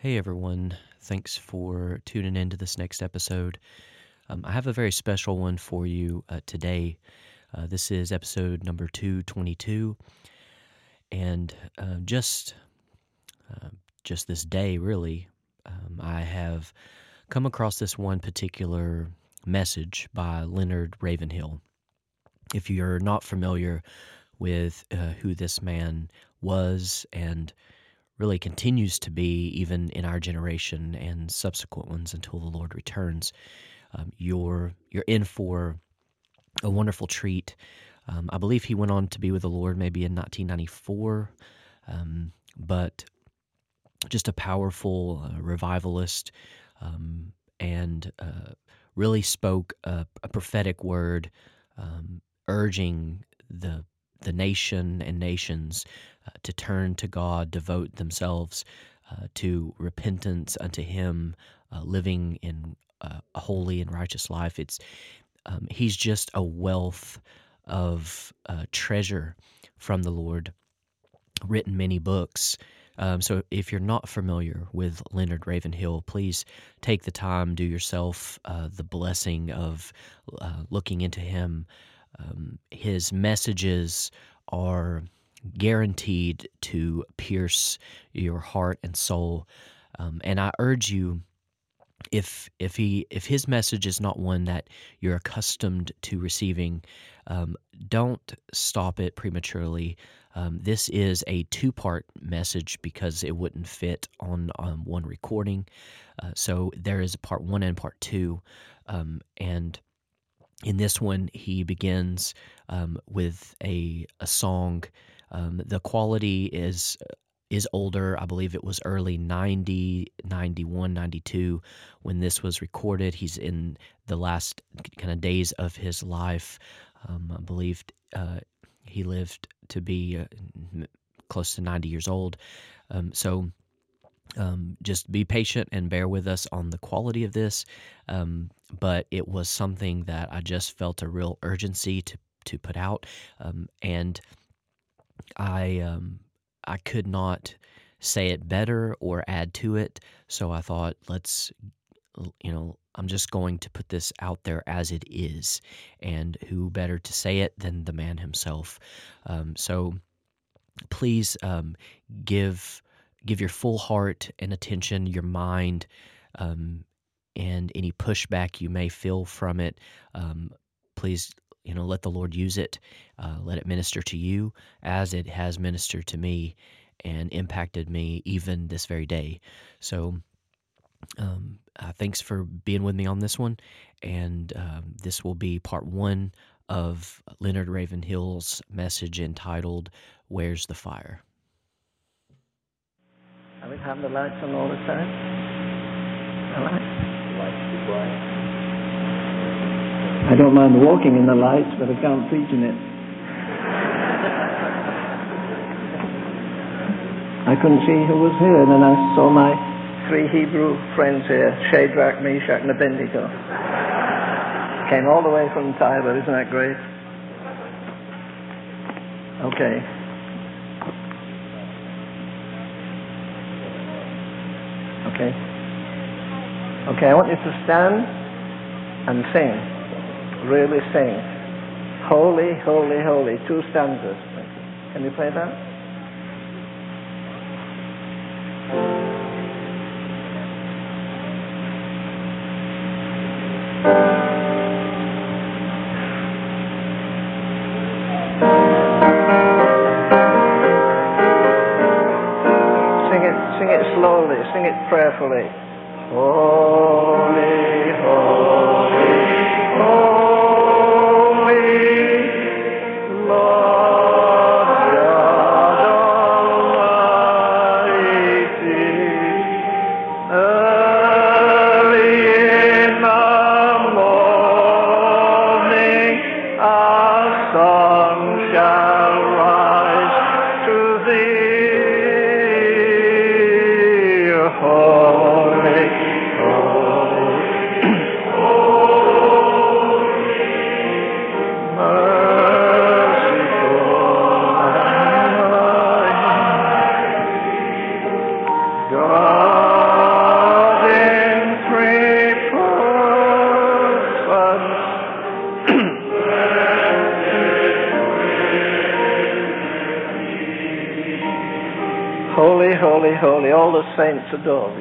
Hey everyone, thanks for tuning in to this next episode. Um, I have a very special one for you uh, today. Uh, this is episode number 222, and uh, just uh, just this day, really, um, I have come across this one particular message by Leonard Ravenhill. If you're not familiar with uh, who this man was and really continues to be even in our generation and subsequent ones until the Lord returns. Um, you're you're in for a wonderful treat. Um, I believe he went on to be with the Lord maybe in 1994, um, but just a powerful uh, revivalist um, and uh, really spoke a, a prophetic word um, urging the the nation and nations to turn to God, devote themselves uh, to repentance unto Him, uh, living in uh, a holy and righteous life. It's um, He's just a wealth of uh, treasure from the Lord. Written many books. Um, so if you're not familiar with Leonard Ravenhill, please take the time, do yourself uh, the blessing of looking into him. Um, his messages are guaranteed to pierce your heart and soul. Um, and I urge you, if if he if his message is not one that you're accustomed to receiving, um, don't stop it prematurely. Um, this is a two part message because it wouldn't fit on um, one recording. Uh, so there is part one and part two, um, and in this one he begins um, with a a song um, the quality is is older. I believe it was early 90, 91, 92 when this was recorded. He's in the last kind of days of his life. Um, I believe uh, he lived to be uh, close to 90 years old. Um, so um, just be patient and bear with us on the quality of this. Um, but it was something that I just felt a real urgency to, to put out. Um, and I um, I could not say it better or add to it, so I thought let's you know I'm just going to put this out there as it is, and who better to say it than the man himself? Um, so please um, give give your full heart and attention, your mind, um, and any pushback you may feel from it. Um, please you know, let the Lord use it. Uh, let it minister to you as it has ministered to me and impacted me even this very day. So, um, uh, thanks for being with me on this one. And um, this will be part one of Leonard Ravenhill's message entitled, Where's the Fire? Are we having the lights on all the time? All right. I don't mind walking in the lights, but I can't preach in it. I couldn't see who was here, and then I saw my three Hebrew friends here, Shadrach, Meshach, and Abednego. Came all the way from Tyler, isn't that great? Okay. Okay. Okay, I want you to stand and sing really sing. Holy, holy, holy. Two stanzas. Can you play that? Sing it, sing it slowly, sing it prayerfully. Holy. All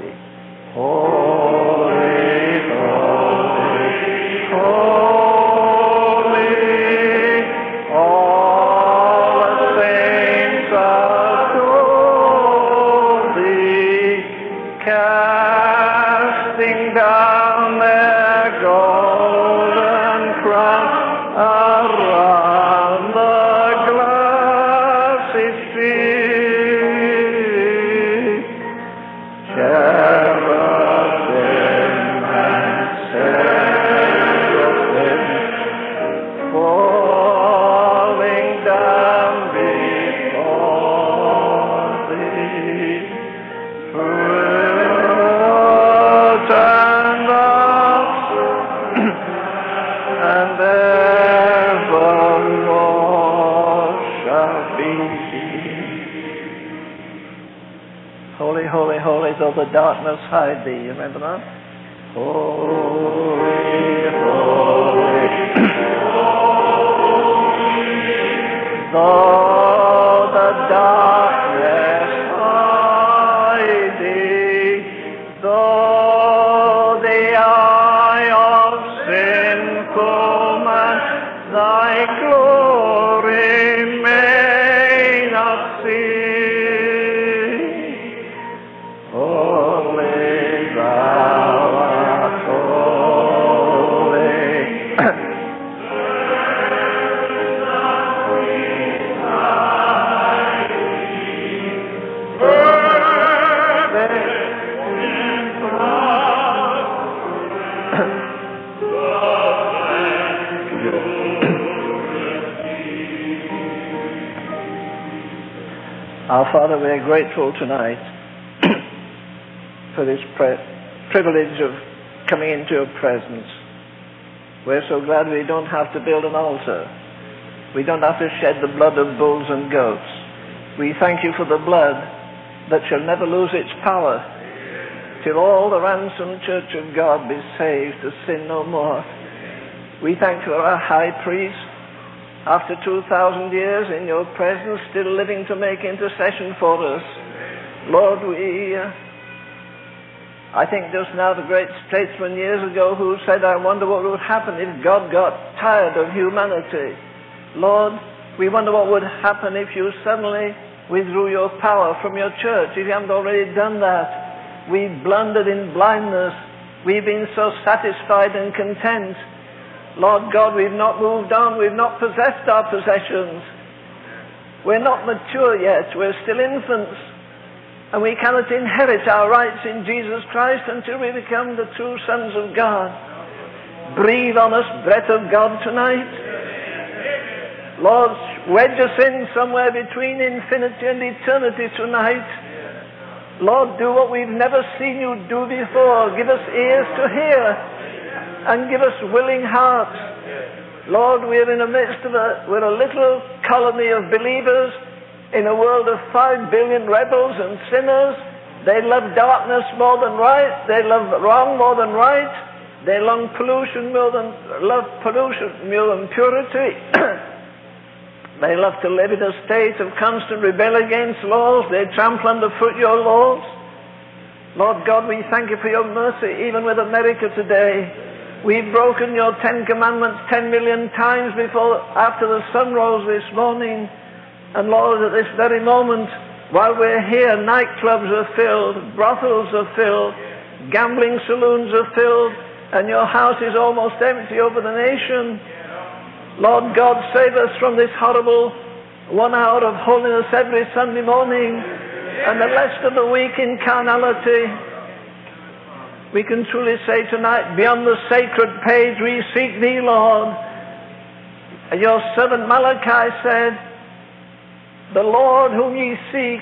the darkness hide thee. You remember that? Holy, holy. Though the darkness Father, we are grateful tonight for this pri- privilege of coming into your presence. We're so glad we don't have to build an altar. We don't have to shed the blood of bulls and goats. We thank you for the blood that shall never lose its power till all the ransomed church of God be saved to sin no more. We thank you for our high priest, after 2,000 years in your presence, still living to make intercession for us. Lord, we, uh, I think just now the great statesman years ago who said, I wonder what would happen if God got tired of humanity. Lord, we wonder what would happen if you suddenly withdrew your power from your church, if you haven't already done that. We blundered in blindness. We've been so satisfied and content. Lord God, we've not moved on. We've not possessed our possessions. We're not mature yet. We're still infants. And we cannot inherit our rights in Jesus Christ until we become the true sons of God. Breathe on us, breath of God, tonight. Lord, wedge us in somewhere between infinity and eternity tonight. Lord, do what we've never seen you do before. Give us ears to hear and give us willing hearts. Lord, we're in the midst of a, we're a little colony of believers in a world of five billion rebels and sinners. They love darkness more than right. They love wrong more than right. They love pollution more than love pollution more than purity. they love to live in a state of constant rebellion against laws. They trample underfoot your laws. Lord God, we thank you for your mercy, even with America today. We've broken your Ten Commandments ten million times before, after the sun rose this morning. And Lord, at this very moment, while we're here, nightclubs are filled, brothels are filled, gambling saloons are filled, and your house is almost empty over the nation. Lord God, save us from this horrible one hour of holiness every Sunday morning and the rest of the week in carnality. We can truly say tonight, beyond the sacred page, we seek thee, Lord. Your servant Malachi said, the Lord whom ye seek,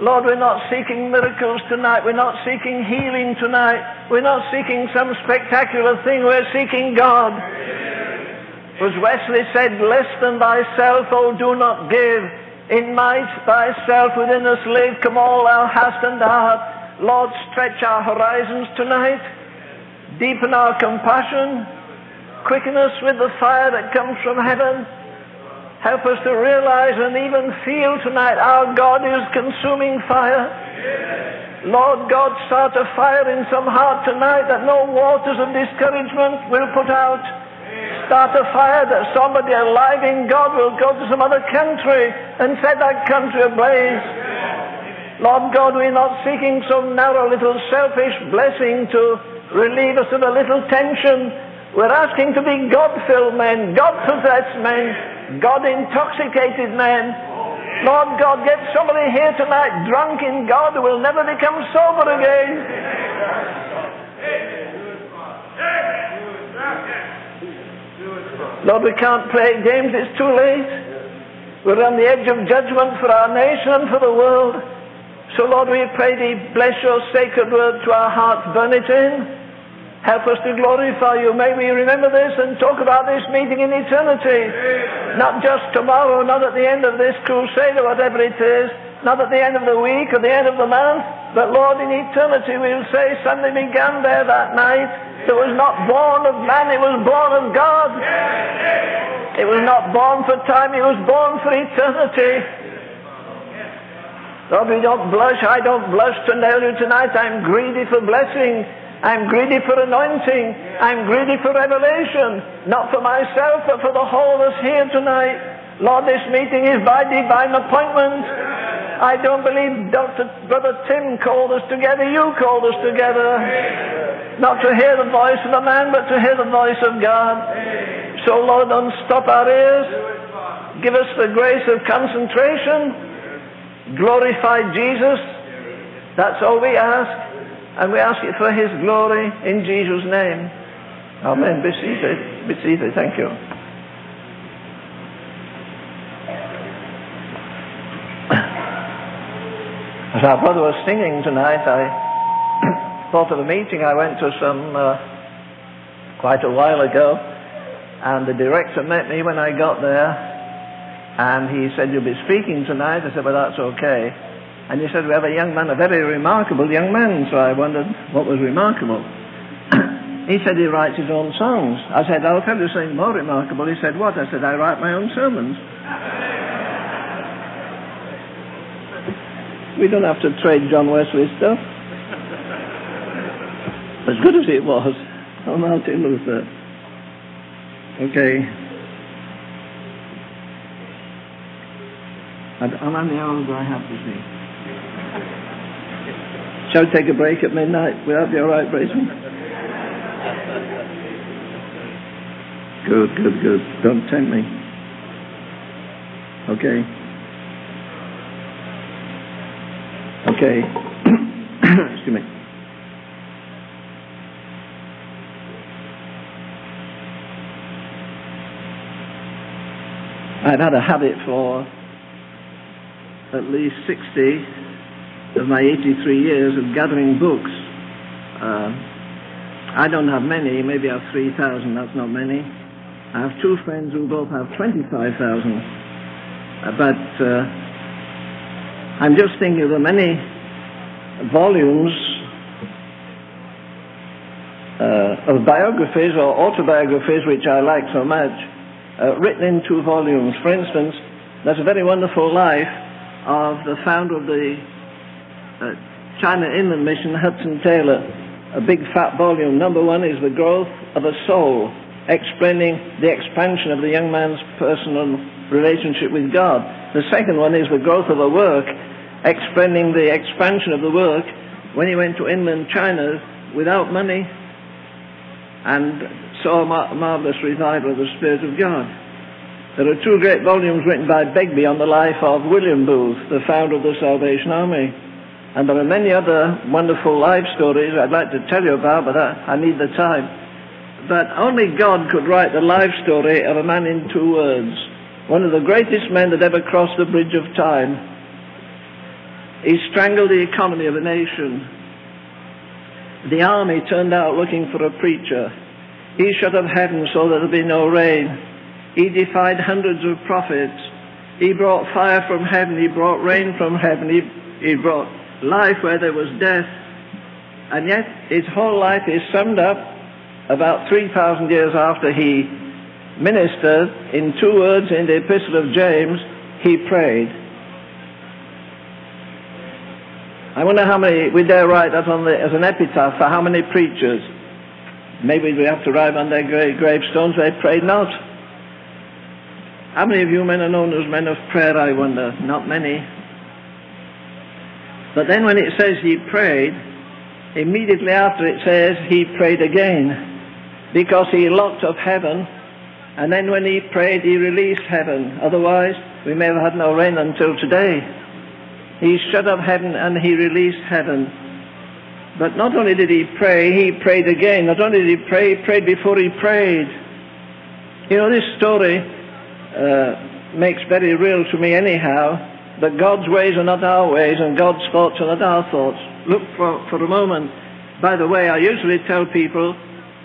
Lord, we're not seeking miracles tonight. We're not seeking healing tonight. We're not seeking some spectacular thing. We're seeking God. As Wesley said, less than thyself, oh, do not give. In might thyself within us live. Come all thou hast and art. Lord, stretch our horizons tonight. Deepen our compassion. Quicken us with the fire that comes from heaven. Help us to realize and even feel tonight our God is consuming fire. Lord God, start a fire in some heart tonight that no waters of discouragement will put out. Start a fire that somebody alive in God will go to some other country and set that country ablaze. Lord God, we're not seeking some narrow little selfish blessing to relieve us of a little tension. We're asking to be God-filled men, God-possessed men, God-intoxicated men. Lord God, get somebody here tonight drunk in God who will never become sober again. Lord, we can't play games. It's too late. We're on the edge of judgment for our nation and for the world. So, Lord, we pray thee, bless your sacred word to our hearts, burn it in. Help us to glorify you. May we remember this and talk about this meeting in eternity. Not just tomorrow, not at the end of this crusade or whatever it is, not at the end of the week or the end of the month, but Lord, in eternity we'll say something began there that night. It was not born of man, it was born of God. It was not born for time, it was born for eternity. Lord, we don't blush. I don't blush to nail you tonight. I'm greedy for blessing. I'm greedy for anointing. I'm greedy for revelation. Not for myself, but for the whole of us here tonight. Lord, this meeting is by divine appointment. I don't believe Dr. Brother Tim called us together. You called us together. Not to hear the voice of a man, but to hear the voice of God. So, Lord, don't stop our ears. Give us the grace of concentration glorify Jesus. That's all we ask. And we ask it for His glory in Jesus' name. Amen. Be seated. Be seated. Thank you. As our brother was singing tonight, I thought of a meeting I went to some uh, quite a while ago, and the director met me when I got there, and he said, You'll be speaking tonight. I said, Well, that's okay. And he said, We have a young man, a very remarkable young man. So I wondered what was remarkable. he said he writes his own songs. I said, I'll tell you something more remarkable. He said, What? I said, I write my own sermons. we don't have to trade John Wesley stuff. As good as it was Martin Luther. Okay. And how many hours do I have to see? Shall we take a break at midnight? Will that be all right, Braceman? Good, good, good. Don't tempt me. Okay. Okay. Excuse me. I've had a habit for at least 60 of my 83 years of gathering books. Uh, I don't have many, maybe I have 3,000, that's not many. I have two friends who both have 25,000. Uh, but uh, I'm just thinking of the many volumes uh, of biographies or autobiographies which I like so much, uh, written in two volumes. For instance, there's a very wonderful life of the founder of the uh, China Inland Mission, Hudson Taylor. A big fat volume. Number one is The Growth of a Soul, explaining the expansion of the young man's personal relationship with God. The second one is The Growth of a Work, explaining the expansion of the work when he went to inland China without money and saw a mar- marvelous revival of the Spirit of God. There are two great volumes written by Begbie on the life of William Booth, the founder of the Salvation Army. And there are many other wonderful life stories I'd like to tell you about, but I, I need the time. But only God could write the life story of a man in two words. One of the greatest men that ever crossed the bridge of time. He strangled the economy of a nation. The army turned out looking for a preacher. He shut up heaven so there'd be no rain. He defied hundreds of prophets. He brought fire from heaven. He brought rain from heaven. He, he brought life where there was death. And yet his whole life is summed up about 3,000 years after he ministered in two words in the Epistle of James, he prayed. I wonder how many we dare write that on the, as an epitaph for how many preachers. Maybe we have to write on their gra- gravestones, they prayed not. How many of you men are known as men of prayer, I wonder? Not many. But then when it says he prayed, immediately after it says he prayed again because he locked up heaven and then when he prayed he released heaven. Otherwise we may have had no rain until today. He shut up heaven and he released heaven. But not only did he pray, he prayed again. Not only did he pray, he prayed before he prayed. You know, this story uh, makes very real to me anyhow that God's ways are not our ways and God's thoughts are not our thoughts. Look for, for a moment. By the way, I usually tell people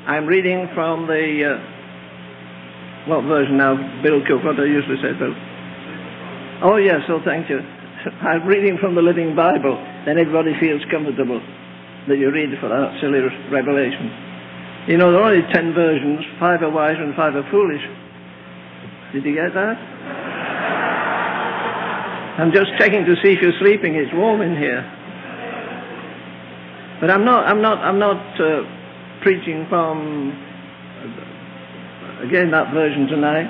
I'm reading from the, uh, what version now? Bill Cook, what I usually say, Bill? Oh, yes, oh, thank you. I'm reading from the Living Bible. Then everybody feels comfortable that you read for that silly revelation. You know, there are only ten versions. Five are wise and five are foolish. Did you get that? I'm just checking to see if you're sleeping. It's warm in here. But I'm not, I'm not, I'm not uh, preaching from, again, that version tonight.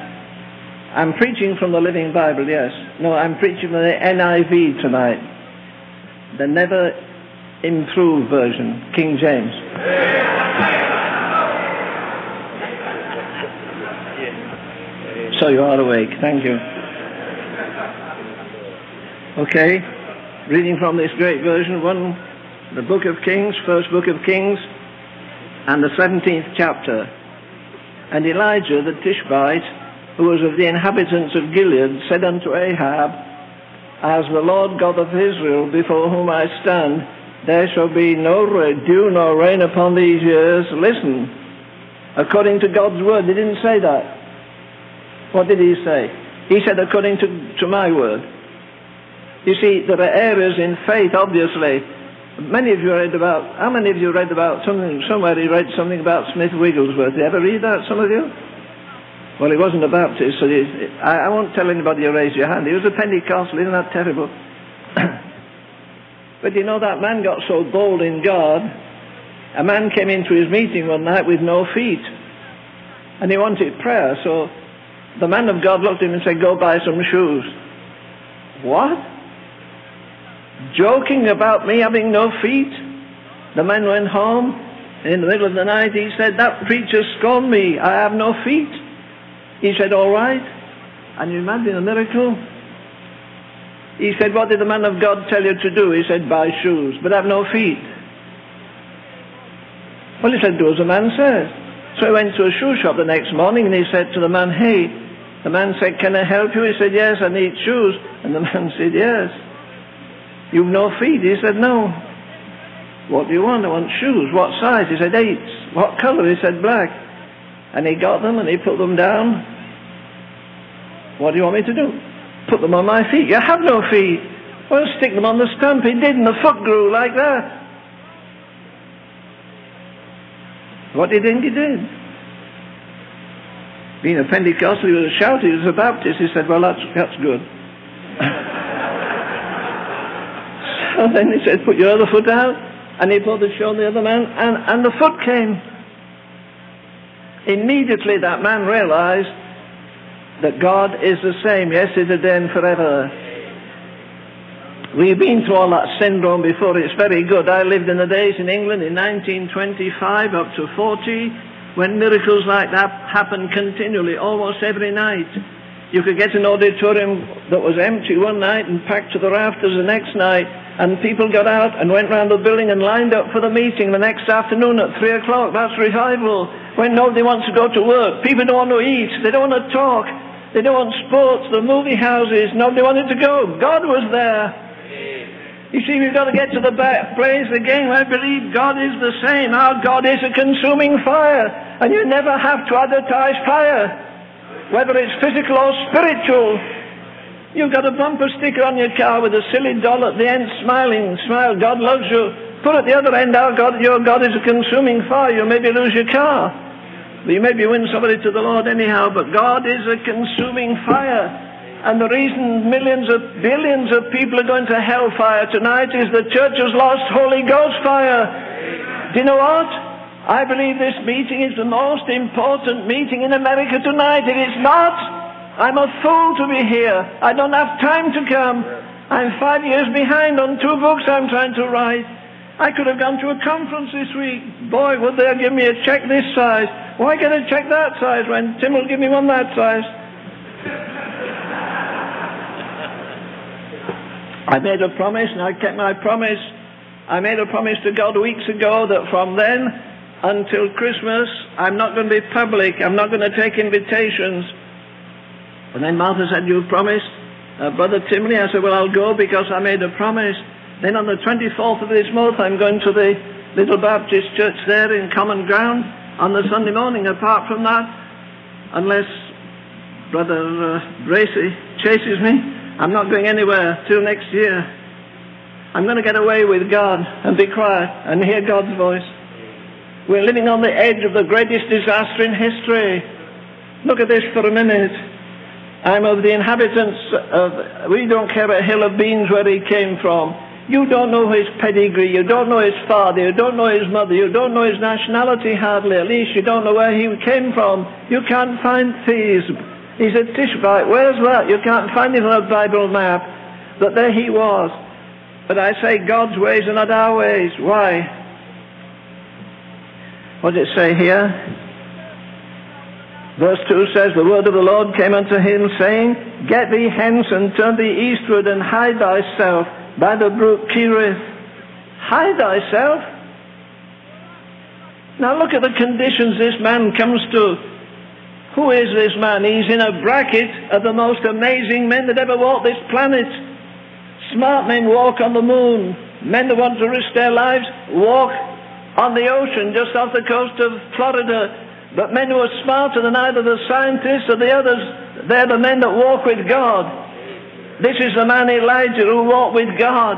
I'm preaching from the Living Bible, yes. No, I'm preaching from the NIV tonight. The never improved version, King James. So you are awake. Thank you. Okay, reading from this great version, one, the book of Kings, first book of Kings, and the 17th chapter. And Elijah the Tishbite, who was of the inhabitants of Gilead, said unto Ahab, As the Lord God of Israel, before whom I stand, there shall be no dew nor rain upon these years. Listen, according to God's word. He didn't say that. What did he say? He said, according to, to my word. You see, there are areas in faith, obviously. Many of you read about, how many of you read about something, somewhere he read something about Smith Wigglesworth. Did you ever read that, some of you? Well, he wasn't a Baptist, so he, I, I won't tell anybody to raise your hand. He was a Pentecostal, isn't that terrible? but you know, that man got so bold in God, a man came into his meeting one night with no feet, and he wanted prayer, so the man of God looked at him and said, go buy some shoes. What? joking about me having no feet. The man went home. In the middle of the night, he said, That preacher scorned me. I have no feet. He said, All right. And you imagine a miracle? He said, What did the man of God tell you to do? He said, Buy shoes, but I have no feet. Well, he said, Do as the man says. So he went to a shoe shop the next morning and he said to the man, Hey, the man said, Can I help you? He said, Yes, I need shoes. And the man said, Yes. You've no feet? He said, No. What do you want? I want shoes. What size? He said, Eights. What color? He said, Black. And he got them and he put them down. What do you want me to do? Put them on my feet. You have no feet. Well, stick them on the stump. He did, and the foot grew like that. What do you think he did? Being a Pentecostal, he was a shouter, he was a Baptist. He said, Well, that's, that's good. And then he said, put your other foot out. And he put the shoe on the other man, and, and the foot came. Immediately that man realized that God is the same yesterday, and forever. We've been through all that syndrome before. It's very good. I lived in the days in England in 1925 up to 40 when miracles like that happened continually, almost every night. You could get an auditorium that was empty one night and packed to the rafters the next night and people got out and went round the building and lined up for the meeting the next afternoon at three o'clock. That's revival. When nobody wants to go to work, people don't want to eat, they don't want to talk, they don't want sports, the movie houses, nobody wanted to go. God was there. You see, we've got to get to the place again where I believe God is the same. Our God is a consuming fire. And you never have to advertise fire, whether it's physical or spiritual. You've got a bumper sticker on your car with a silly doll at the end smiling. Smile, God loves you. Put at the other end, our God, your God is a consuming fire. You'll maybe lose your car. You maybe win somebody to the Lord anyhow, but God is a consuming fire. And the reason millions of billions of people are going to hellfire tonight is the church has lost Holy Ghost fire. Do you know what? I believe this meeting is the most important meeting in America tonight. It is not. I'm a fool to be here. I don't have time to come. I'm five years behind on two books I'm trying to write. I could have gone to a conference this week. Boy, would they give me a check this size. Why get a check that size when Tim will give me one that size? I made a promise and I kept my promise. I made a promise to God weeks ago that from then until Christmas I'm not going to be public. I'm not going to take invitations. And then Martha said, you promised? Uh, Brother Timley, I said, well, I'll go because I made a promise. Then on the 24th of this month, I'm going to the Little Baptist Church there in Common Ground on the Sunday morning. Apart from that, unless Brother uh, Bracy chases me, I'm not going anywhere till next year. I'm going to get away with God and be quiet and hear God's voice. We're living on the edge of the greatest disaster in history. Look at this for a minute. I'm of the inhabitants of, we don't care a hill of beans where he came from. You don't know his pedigree, you don't know his father, you don't know his mother, you don't know his nationality hardly, at least you don't know where he came from. You can't find thieves. He's a Tishbite. Where's that? You can't find it on a Bible map. But there he was. But I say God's ways are not our ways. Why? What does it say here? Verse 2 says, The word of the Lord came unto him, saying, Get thee hence and turn thee eastward and hide thyself by the brook Cherith. Hide thyself. Now look at the conditions this man comes to. Who is this man? He's in a bracket of the most amazing men that ever walked this planet. Smart men walk on the moon. Men that want to risk their lives walk on the ocean just off the coast of Florida. But men who are smarter than either the scientists or the others, they're the men that walk with God. This is the man Elijah who walked with God.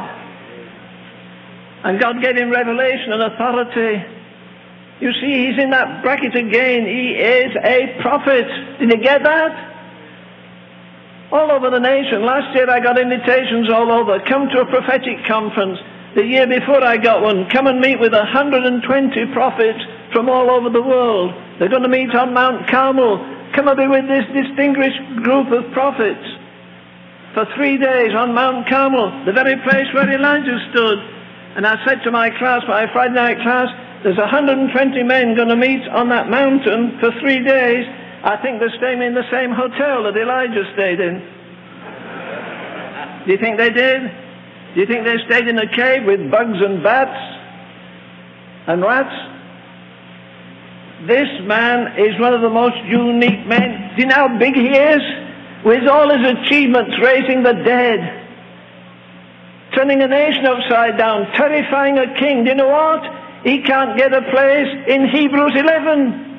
And God gave him revelation and authority. You see, he's in that bracket again. He is a prophet. Did you get that? All over the nation. Last year I got invitations all over. Come to a prophetic conference. The year before I got one. Come and meet with 120 prophets from all over the world. They're going to meet on Mount Carmel. Come and be with this distinguished group of prophets for three days on Mount Carmel, the very place where Elijah stood. And I said to my class, my Friday night class, there's 120 men going to meet on that mountain for three days. I think they're staying in the same hotel that Elijah stayed in. Do you think they did? Do you think they stayed in a cave with bugs and bats and rats? This man is one of the most unique men. Do you know how big he is? With all his achievements, raising the dead, turning a nation upside down, terrifying a king. Do you know what? He can't get a place in Hebrews 11.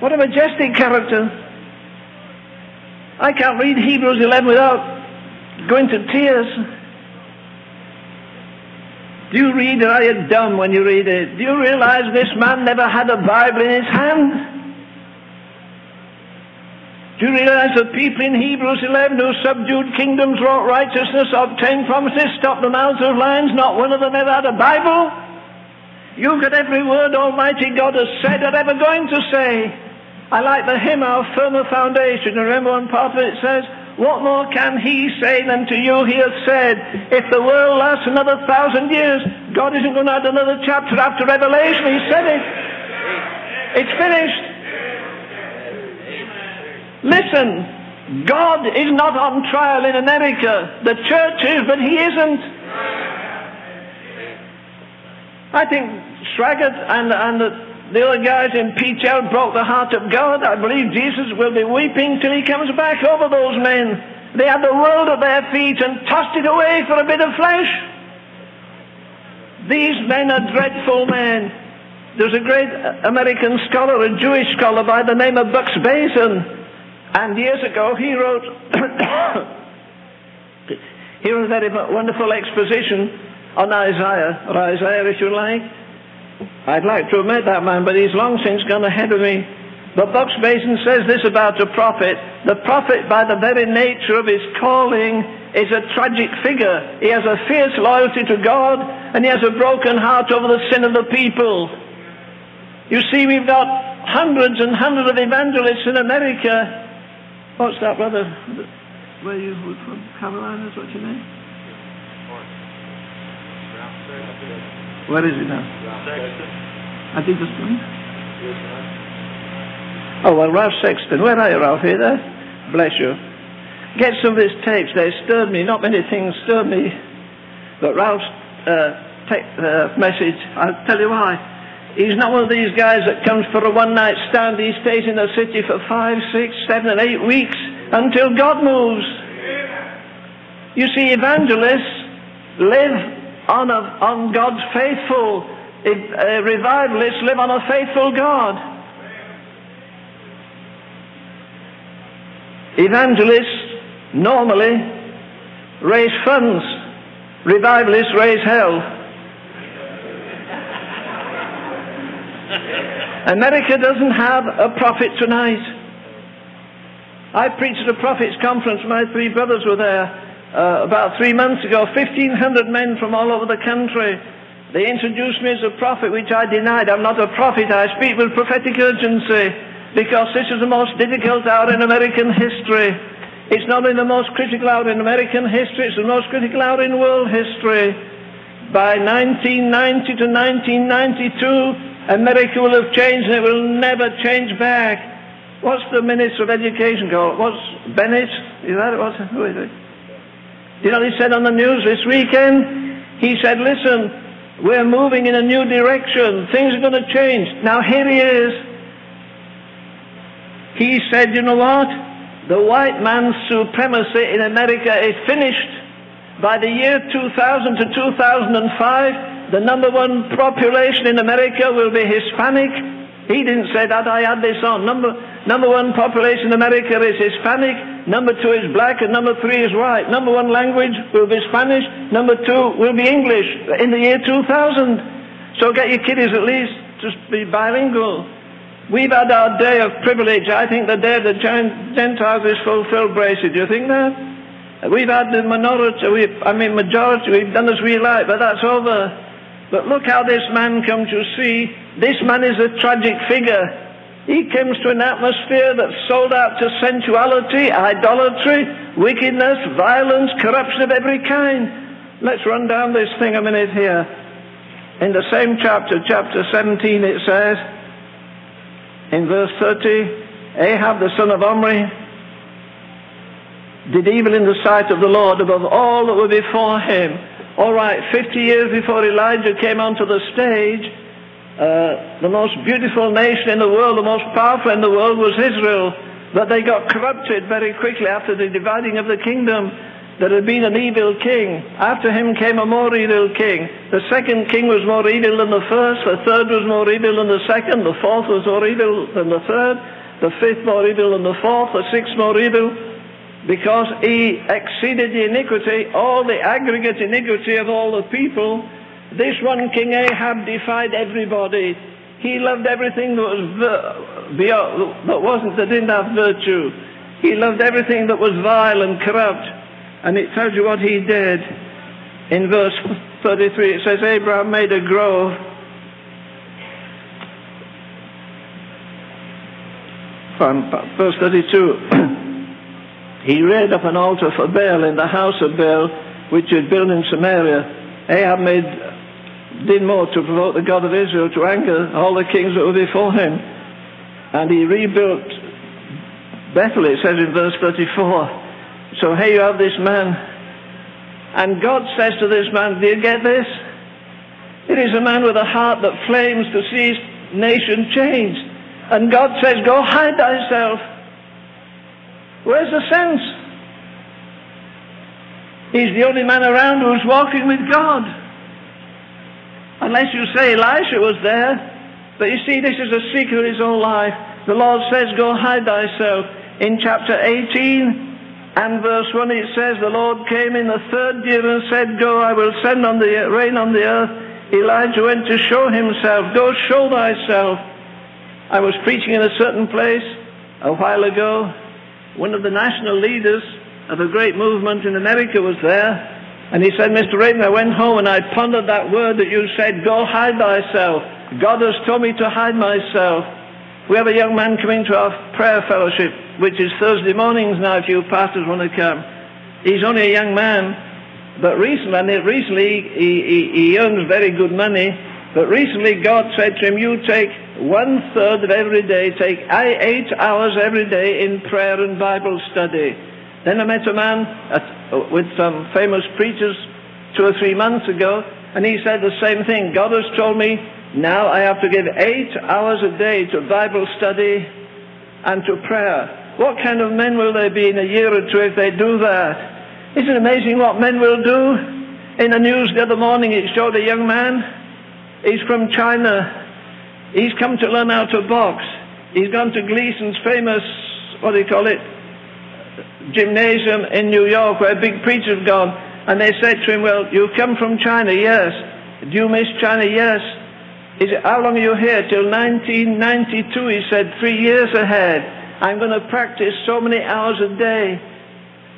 What a majestic character. I can't read Hebrews 11 without going to tears. Do you read or are you dumb when you read it? Do you realize this man never had a Bible in his hand? Do you realize that people in Hebrews 11 who subdued kingdoms, wrought righteousness, obtained promises, stopped the mouths of lions, not one of them ever had a Bible? You've got every word Almighty God has said or ever going to say. I like the hymn, Our Firmer Foundation. Remember one part of it says, What more can he say than to you he has said? If the world lasts another thousand years, God isn't going to add another chapter after Revelation. He said it. It's finished. Listen, God is not on trial in America. The church is, but he isn't. I think Swaggart and, and the, the other guys in PTL broke the heart of God. I believe Jesus will be weeping till he comes back over those men. They had the world at their feet and tossed it away for a bit of flesh. These men are dreadful men. There's a great American scholar, a Jewish scholar by the name of Bucks Basin. And years ago he wrote, he wrote a very wonderful exposition on Isaiah, or Isaiah if you like, I'd like to have met that man, but he's long since gone ahead of me. But Buksbazen says this about a prophet. The prophet, by the very nature of his calling, is a tragic figure. He has a fierce loyalty to God, and he has a broken heart over the sin of the people. You see, we've got hundreds and hundreds of evangelists in America. What's that, brother? Where are you from? Carolina, is what your name? Where is he now? Sexton. I think it's Oh, well, Ralph Sexton. Where are you, Ralph? Here there? Bless you. Get some of his tapes. They stirred me. Not many things stirred me. But Ralph's uh, uh, message, I'll tell you why. He's not one of these guys that comes for a one-night stand. He stays in the city for five, six, seven, and eight weeks until God moves. You see, evangelists live on, a, on God's faithful. Uh, revivalists live on a faithful God. Evangelists normally raise funds. Revivalists raise hell. America doesn't have a prophet tonight. I preached at a prophets conference. My three brothers were there uh, about three months ago. 1,500 men from all over the country. They introduced me as a prophet, which I denied. I'm not a prophet. I speak with prophetic urgency because this is the most difficult hour in American history. It's not only the most critical hour in American history, it's the most critical hour in world history. By 1990 to 1992, America will have changed and it will never change back. What's the Minister of Education called? What's Bennett? Is that what? Who is it? You know what he said on the news this weekend? He said, listen, we're moving in a new direction. Things are going to change. Now here he is he said, you know what? The white man's supremacy in America is finished. By the year 2000 to 2005, the number one population in America will be Hispanic. He didn't say that, I had this on. Number, number one population in America is Hispanic, number two is black, and number three is white. Number one language will be Spanish, number two will be English in the year 2000. So get your kiddies at least to be bilingual. We've had our day of privilege. I think the day of the Gentiles is fulfilled, Bracy. Do you think that? We've had the minority, I mean majority, we've done as we like, but that's over. But look how this man comes to see. This man is a tragic figure. He comes to an atmosphere that's sold out to sensuality, idolatry, wickedness, violence, corruption of every kind. Let's run down this thing a minute here. In the same chapter, chapter 17, it says, in verse 30, Ahab the son of Omri did evil in the sight of the Lord above all that were before him. All right, 50 years before Elijah came onto the stage, uh, the most beautiful nation in the world, the most powerful in the world was Israel. But they got corrupted very quickly after the dividing of the kingdom. There had been an evil king. After him came a more evil king. The second king was more evil than the first. The third was more evil than the second. The fourth was more evil than the third. The fifth more evil than the fourth. The sixth more evil because he exceeded the iniquity, all the aggregate iniquity of all the people. This one King Ahab defied everybody. He loved everything that was that wasn't that didn't have virtue. He loved everything that was vile and corrupt. And it tells you what he did. In verse 33, it says, Abraham made a grove. From verse 32, he reared up an altar for Baal in the house of Baal, which he had built in Samaria. Ahab made, did more to provoke the God of Israel to anger all the kings that were before him. And he rebuilt Bethel, it says in verse 34. So here you have this man. And God says to this man, do you get this? It is a man with a heart that flames to see his nation changed. And God says, go hide thyself. Where's the sense? He's the only man around who's walking with God. Unless you say Elisha was there. But you see, this is a secret of his own life. The Lord says, go hide thyself. In chapter 18, and verse 1 it says, The Lord came in the third year and said, Go, I will send on the rain on the earth Elijah went to show himself. Go show thyself. I was preaching in a certain place a while ago. One of the national leaders of a great movement in America was there. And he said, Mr. Raven, I went home and I pondered that word that you said, go hide thyself. God has told me to hide myself. We have a young man coming to our prayer fellowship, which is Thursday mornings now if you pastors want to come. He's only a young man, but recently, recently he, he, he earns very good money, but recently God said to him, you take one third of every day, take eight hours every day in prayer and Bible study. Then I met a man at, with some famous preachers two or three months ago, and he said the same thing. God has told me now I have to give eight hours a day to Bible study and to prayer. What kind of men will they be in a year or two if they do that? Isn't it amazing what men will do? In the news the other morning it showed a young man. He's from China. He's come to learn how to box. He's gone to Gleason's famous, what do you call it, gymnasium in New York where big preachers have gone. And they said to him, well, you come from China, yes. Do you miss China? Yes. He said, how long are you here? Till 1992, he said, three years ahead. I'm going to practice so many hours a day.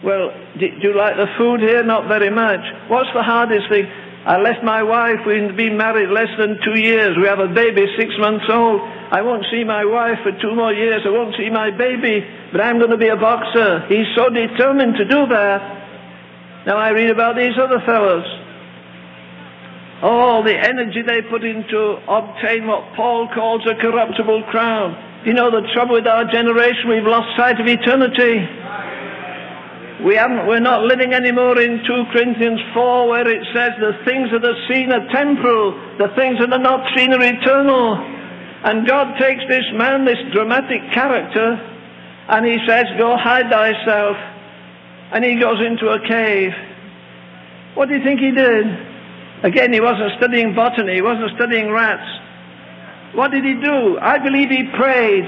Well, do you like the food here? Not very much. What's the hardest thing? I left my wife. We've been married less than two years. We have a baby six months old. I won't see my wife for two more years. I won't see my baby. But I'm going to be a boxer. He's so determined to do that. Now I read about these other fellows. All the energy they put into obtain what Paul calls a corruptible crown. You know the trouble with our generation, we've lost sight of eternity. We haven't, we're not living anymore in 2 Corinthians 4 where it says the things that are seen are temporal, the things that are not seen are eternal. And God takes this man, this dramatic character, and he says, go hide thyself. And he goes into a cave. What do you think he did? Again, he wasn't studying botany, he wasn't studying rats. What did he do? I believe he prayed.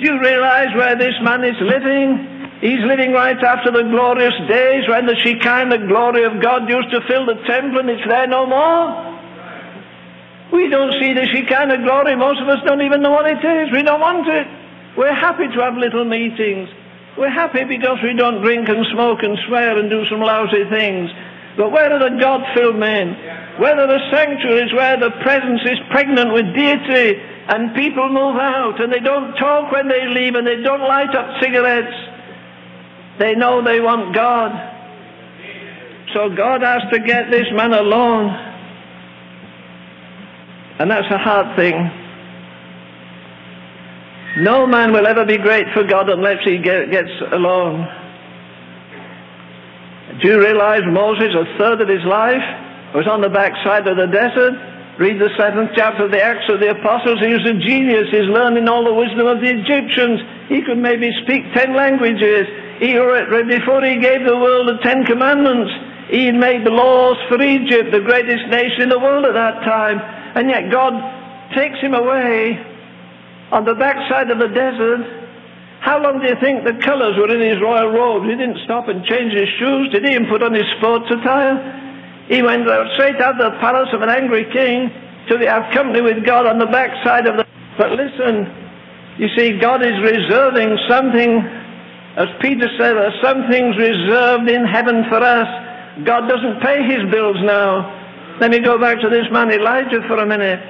Do you realize where this man is living? He's living right after the glorious days when the Shekinah glory of God used to fill the temple and it's there no more. We don't see the Shekinah glory. Most of us don't even know what it is. We don't want it. We're happy to have little meetings. We're happy because we don't drink and smoke and swear and do some lousy things. But where are the God-filled men? Where are the sanctuaries where the presence is pregnant with deity and people move out and they don't talk when they leave and they don't light up cigarettes they know they want God. So God has to get this man alone. And that's a hard thing. No man will ever be great for God unless he get, gets alone. Do you realize Moses, a third of his life, was on the backside of the desert? Read the seventh chapter of the Acts of the Apostles. He was a genius. He's learning all the wisdom of the Egyptians. He could maybe speak ten languages. He, before he gave the world the Ten Commandments, he had made the laws for Egypt, the greatest nation in the world at that time. And yet God takes him away on the backside of the desert. How long do you think the colors were in his royal robes? He didn't stop and change his shoes, did he? And put on his sports attire? He went straight out of the palace of an angry king to have company with God on the backside of the... But listen, you see, God is reserving something as Peter said, there are some things reserved in heaven for us. God doesn't pay his bills now. Let me go back to this man Elijah for a minute.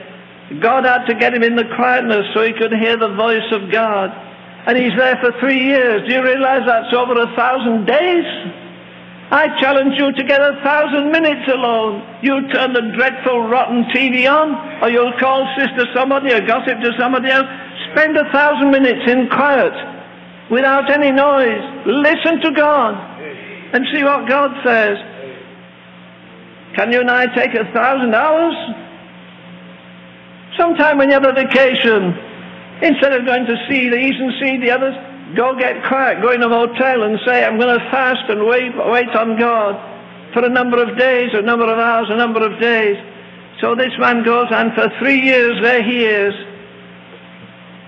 God had to get him in the quietness so he could hear the voice of God. And he's there for three years. Do you realize that's over a thousand days? I challenge you to get a thousand minutes alone. You'll turn the dreadful, rotten TV on, or you'll call sister somebody or gossip to somebody else. Spend a thousand minutes in quiet without any noise. Listen to God and see what God says. Can you and I take a thousand hours? Sometime when you have a vacation, instead of going to see these and see the others, go get quiet, go in a motel and say, I'm going to fast and wait, wait on God for a number of days, a number of hours, a number of days. So this man goes, and for three years there he is.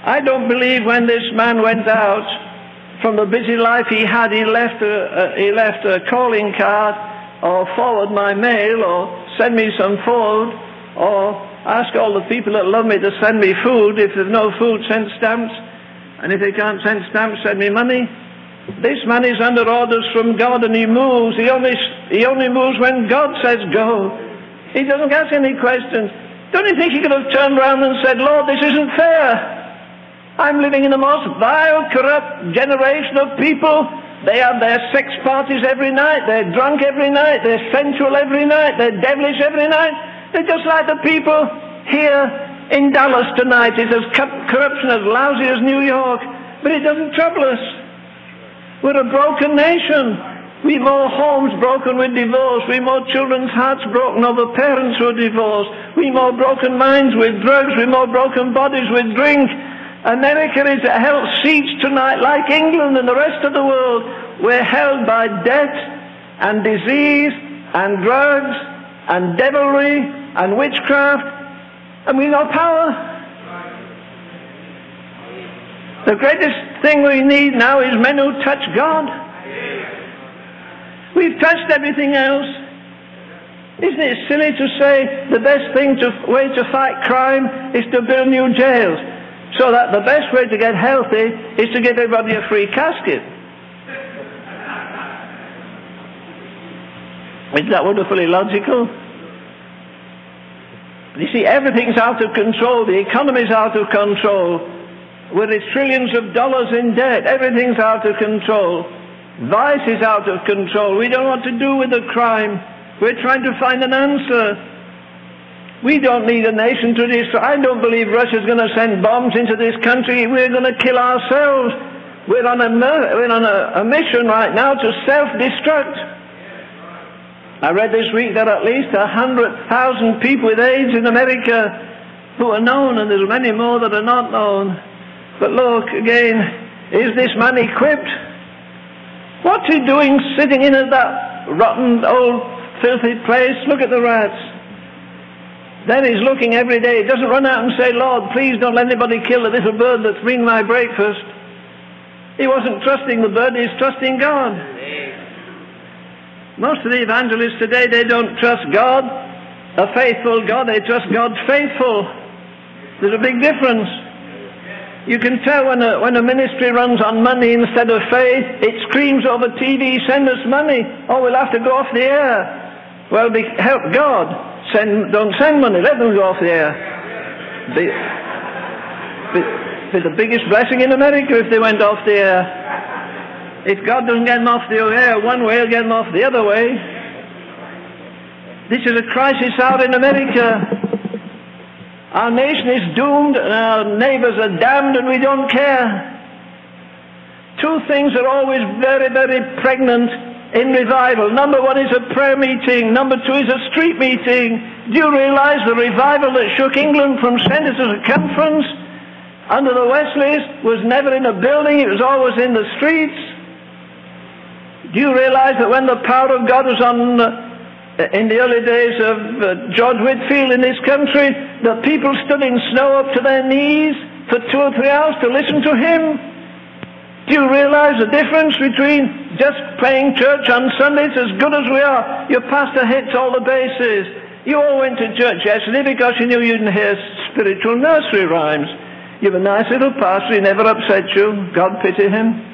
I don't believe when this man went out, from the busy life he had, he left a, a, he left a calling card or forward my mail or send me some food, or ask all the people that love me to send me food. If there's no food, send stamps. And if they can't send stamps, send me money. This man is under orders from God and he moves. He only, he only moves when God says go. He doesn't ask any questions. Don't you think he could have turned around and said, Lord, this isn't fair. I'm living in the most vile, corrupt generation of people. They have their sex parties every night. They're drunk every night. They're sensual every night. They're devilish every night. They're just like the people here in Dallas tonight. It's as corruption as lousy as New York. But it doesn't trouble us. We're a broken nation. We've more homes broken with divorce. We've more children's hearts broken over parents who are divorced. We've more broken minds with drugs. We've more broken bodies with drink. America is held siege tonight like England and the rest of the world. We're held by debt and disease and drugs and devilry and witchcraft and we've no power. The greatest thing we need now is men who touch God. We've touched everything else. Isn't it silly to say the best thing to, way to fight crime is to build new jails? So that the best way to get healthy is to give everybody a free casket. Isn't that wonderfully logical? You see, everything's out of control. The economy's out of control. With its trillions of dollars in debt, everything's out of control. Vice is out of control. We don't know what to do with the crime. We're trying to find an answer. We don't need a nation to destroy. I don't believe Russia's going to send bombs into this country. We're going to kill ourselves. We're on a, we're on a, a mission right now to self-destruct. I read this week that at least 100,000 people with AIDS in America who are known, and there's many more that are not known. But look, again, is this man equipped? What's he doing sitting in that rotten, old, filthy place? Look at the rats. Then he's looking every day. He doesn't run out and say, Lord, please don't let anybody kill the little bird that's bringing my breakfast. He wasn't trusting the bird, he's trusting God. Most of the evangelists today, they don't trust God, a faithful God, they trust God faithful. There's a big difference. You can tell when a, when a ministry runs on money instead of faith, it screams over TV, send us money. Oh, we'll have to go off the air. Well, be, help God. Send, don't send money, let them go off the air. Be, be, be the biggest blessing in America if they went off the air. If God doesn't get them off the air one way, he'll get them off the other way. This is a crisis out in America. Our nation is doomed and our neighbors are damned and we don't care. Two things are always very, very pregnant in revival. Number one is a prayer meeting. Number two is a street meeting. Do you realize the revival that shook England from centre to circumference under the Wesleys was never in a building, it was always in the streets. Do you realize that when the power of God was on uh, in the early days of uh, George Whitefield in this country, the people stood in snow up to their knees for two or three hours to listen to him? Do you realize the difference between just playing church on Sundays as good as we are? Your pastor hits all the bases. You all went to church yesterday because you knew you'd hear spiritual nursery rhymes. You have a nice little pastor, he never upset you. God pity him.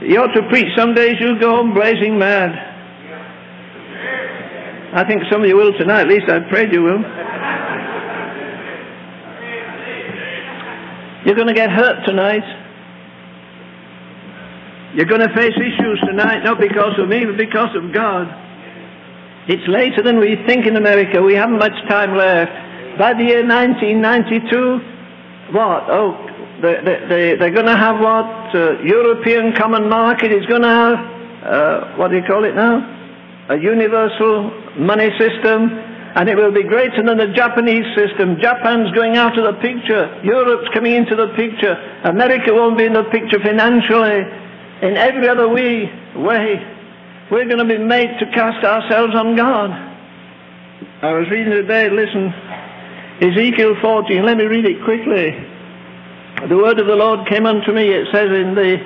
You ought to preach. Some days you'll go home blazing mad. I think some of you will tonight. At least I prayed you will. You're going to get hurt tonight. You're going to face issues tonight, not because of me, but because of God. It's later than we think in America. We haven't much time left. By the year 1992, what? Oh, they, they, they're going to have what? Uh, European Common Market is going to have, uh, what do you call it now? A universal money system, and it will be greater than the Japanese system. Japan's going out of the picture. Europe's coming into the picture. America won't be in the picture financially. In every other way, way we're going to be made to cast ourselves on God. I was reading today, listen, Ezekiel 14. Let me read it quickly. The word of the Lord came unto me, it says in the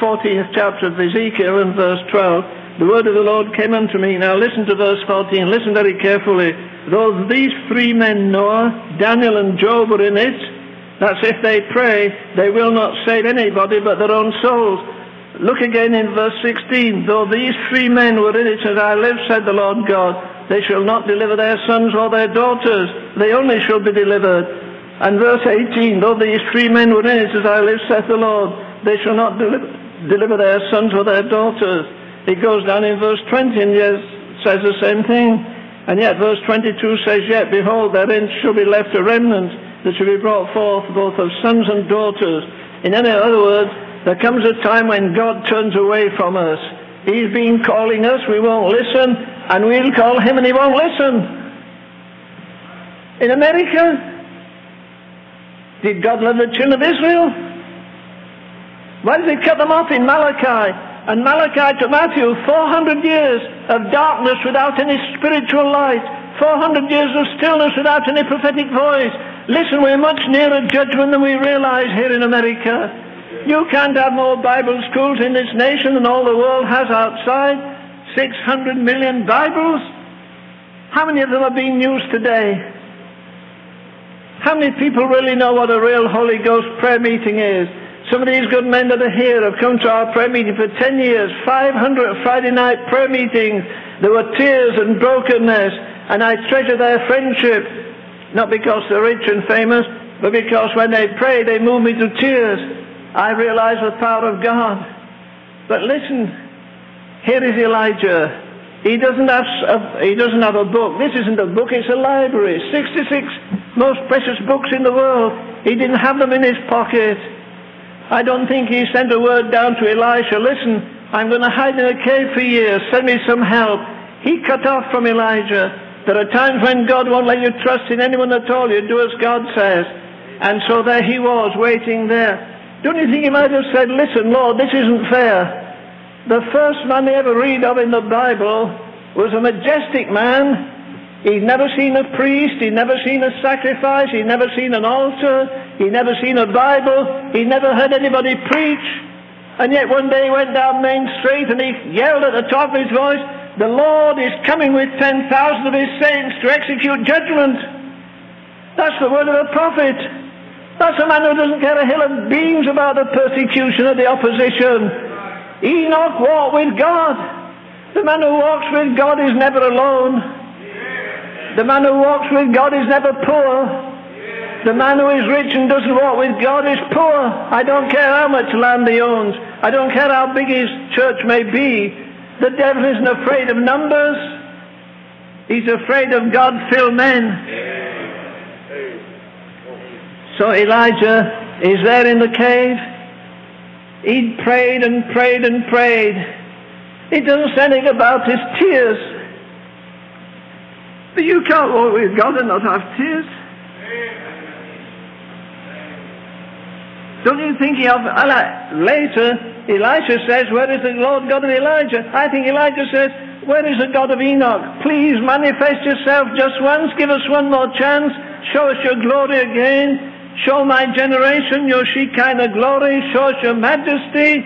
14th chapter of Ezekiel and verse 12, the word of the Lord came unto me. Now listen to verse 14. Listen very carefully. Though these three men, Noah, Daniel, and Job, are in it, that's if they pray, they will not save anybody but their own souls. Look again in verse 16. Though these three men were in it, as I live, said the Lord God, they shall not deliver their sons or their daughters. They only shall be delivered. And verse 18, though these three men were in it, as I live, saith the Lord, they shall not deliver, deliver their sons or their daughters. It goes down in verse 20 and says the same thing. And yet verse 22 says, Yet behold, therein shall be left a remnant that shall be brought forth both of sons and daughters. In other words, there comes a time when God turns away from us. He's been calling us, we won't listen, and we'll call him and he won't listen. In America, did God love the children of Israel? Why did he cut them off in Malachi? And Malachi to Matthew, 400 years of darkness without any spiritual light. 400 years of stillness without any prophetic voice. Listen, we're much nearer judgment than we realize here in America. You can't have more Bible schools in this nation than all the world has outside. 600 million Bibles. How many of them are being used today? How many people really know what a real Holy Ghost prayer meeting is? Some of these good men that are here have come to our prayer meeting for 10 years, 500 Friday night prayer meetings. There were tears and brokenness, and I treasure their friendship, not because they're rich and famous, but because when they pray, they move me to tears. I realize the power of God. But listen, here is Elijah. He doesn't have a, he doesn't have a book. This isn't a book, it's a library. 66 most precious books in the world. He didn't have them in his pocket. I don't think he sent a word down to Elisha, listen, I'm going to hide in a cave for years, send me some help. He cut off from Elijah. There are times when God won't let you trust in anyone at all. You do as God says. And so there he was, waiting there. Don't you think he might have said, listen, Lord, this isn't fair. The first man they ever read of in the Bible was a majestic man He'd never seen a priest, he'd never seen a sacrifice, he'd never seen an altar, he'd never seen a Bible, he'd never heard anybody preach. And yet one day he went down Main Street and he yelled at the top of his voice, The Lord is coming with 10,000 of his saints to execute judgment. That's the word of a prophet. That's a man who doesn't care a hill of beans about the persecution of the opposition. Enoch walked with God. The man who walks with God is never alone. The man who walks with God is never poor. The man who is rich and doesn't walk with God is poor. I don't care how much land he owns. I don't care how big his church may be. The devil isn't afraid of numbers. He's afraid of God-filled men. So Elijah is there in the cave. He prayed and prayed and prayed. He doesn't say anything about his tears. But you can't walk with God and not have tears. Don't you think of Allah later Elisha says, Where is the Lord God of Elijah? I think Elijah says, Where is the God of Enoch? Please manifest yourself just once, give us one more chance, show us your glory again, show my generation your Shekinah glory, show us your majesty.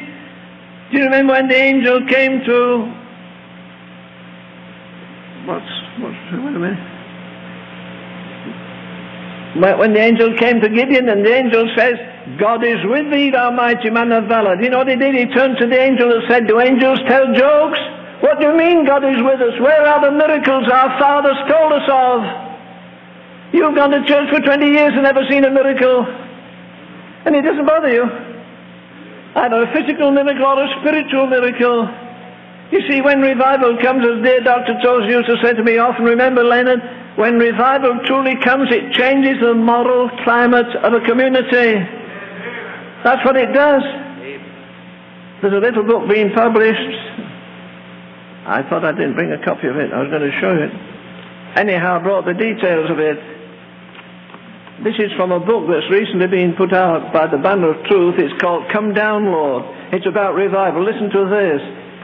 Do you remember when the angel came to what's wait a minute. When the angel came to Gideon and the angel says, God is with thee, thou mighty man of valor. Do you know what he did? He turned to the angel and said, Do angels tell jokes? What do you mean God is with us? Where are the miracles our fathers told us of? You've gone to church for 20 years and never seen a miracle. And it doesn't bother you. Either a physical miracle or a spiritual miracle. You see, when revival comes, as dear Dr. Tozer used to say to me often, remember, Leonard, when revival truly comes, it changes the moral climate of a community. That's what it does. There's a little book being published. I thought I didn't bring a copy of it. I was going to show it. Anyhow, I brought the details of it. This is from a book that's recently been put out by the Banner of Truth. It's called Come Down, Lord. It's about revival. Listen to this.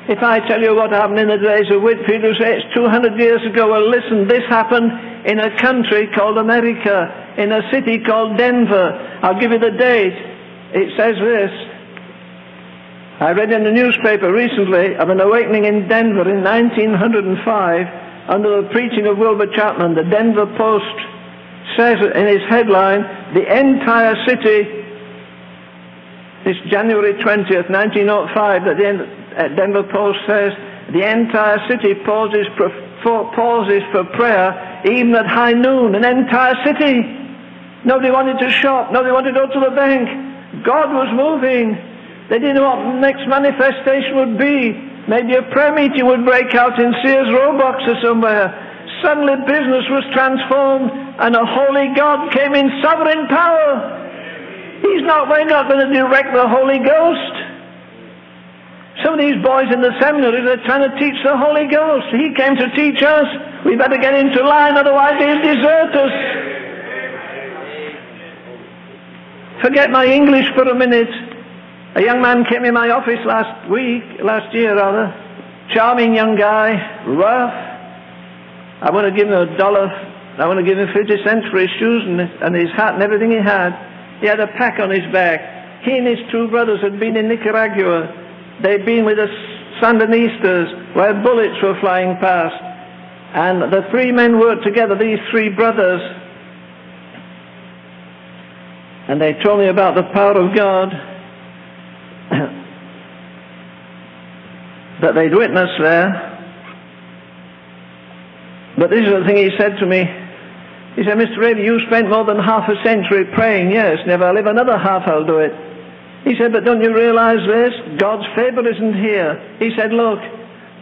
If I tell you what happened in the days of Whitefield you say it's 200 years ago. Well, listen, this happened in a country called America, in a city called Denver. I'll give you the date. It says this. I read in the newspaper recently of an awakening in Denver in 1905 under the preaching of Wilbur Chapman. The Denver Post says in its headline, the entire city, this January 20th, 1905, that the uh, Denver Post says, the entire city pauses for, pauses for prayer, even at high noon, an entire city. Nobody wanted to shop, nobody wanted to go to the bank. God was moving. They didn't know what the next manifestation would be. Maybe a prayer meeting would break out in Sears Roebuck or somewhere. Suddenly business was transformed and a holy God came in sovereign power. He's not, we're not going to direct the Holy Ghost. Some of these boys in the seminary, they're trying to teach the Holy Ghost. He came to teach us. We better get into line, otherwise he'll desert us. Forget my English for a minute. A young man came in my office last week, last year rather, charming young guy, rough. I want to give him a dollar, I want to give him 50 cents for his shoes and, and his hat and everything he had. He had a pack on his back. He and his two brothers had been in Nicaragua. They'd been with the Sandinistas where bullets were flying past. And the three men worked together, these three brothers. And they told me about the power of God that they'd witnessed there. But this is the thing he said to me. He said, Mr. Raby, you spent more than half a century praying. Yes, never I live another half, I'll do it. He said, but don't you realize this? God's favor isn't here. He said, look,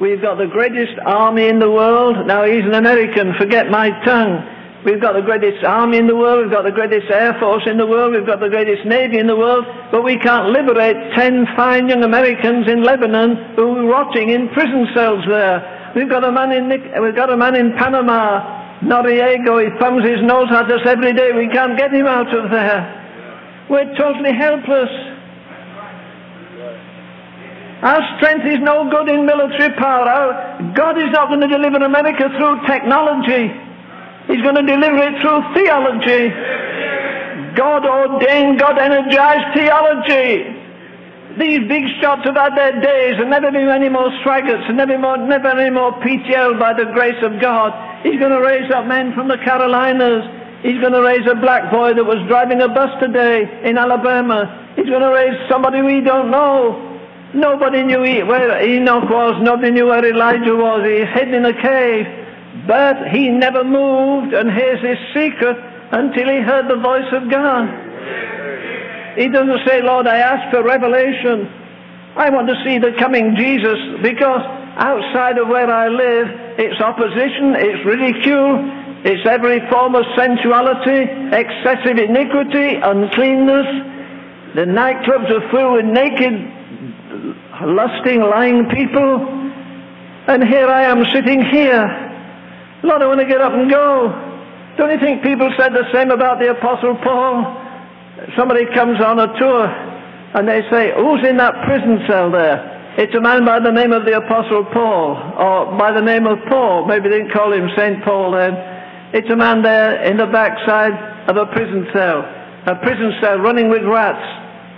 we've got the greatest army in the world. Now he's an American, forget my tongue. We've got the greatest army in the world, we've got the greatest air force in the world, we've got the greatest navy in the world, but we can't liberate ten fine young Americans in Lebanon who are rotting in prison cells there. We've got a man in we've got a man in Panama, Noriega, he thumbs his nose at us every day. We can't get him out of there. We're totally helpless. Our strength is no good in military power. Our, God is not going to deliver America through technology. He's going to deliver it through theology. God ordained, God energized theology. These big shots have had their days and never been any more stragglers and never, more, never any more PTL by the grace of God. He's going to raise up men from the Carolinas. He's going to raise a black boy that was driving a bus today in Alabama. He's going to raise somebody we don't know. Nobody knew where Enoch was. Nobody knew where Elijah was. He hid in a cave. But he never moved, and here's his secret, until he heard the voice of God. He doesn't say, Lord, I ask for revelation. I want to see the coming Jesus, because outside of where I live, it's opposition, it's ridicule, it's every form of sensuality, excessive iniquity, uncleanness. The nightclubs are full with naked, lusting, lying people. And here I am sitting here Lord, I want to get up and go. Don't you think people said the same about the Apostle Paul? Somebody comes on a tour and they say, Who's in that prison cell there? It's a man by the name of the Apostle Paul, or by the name of Paul. Maybe they didn't call him St. Paul then. It's a man there in the backside of a prison cell. A prison cell running with rats.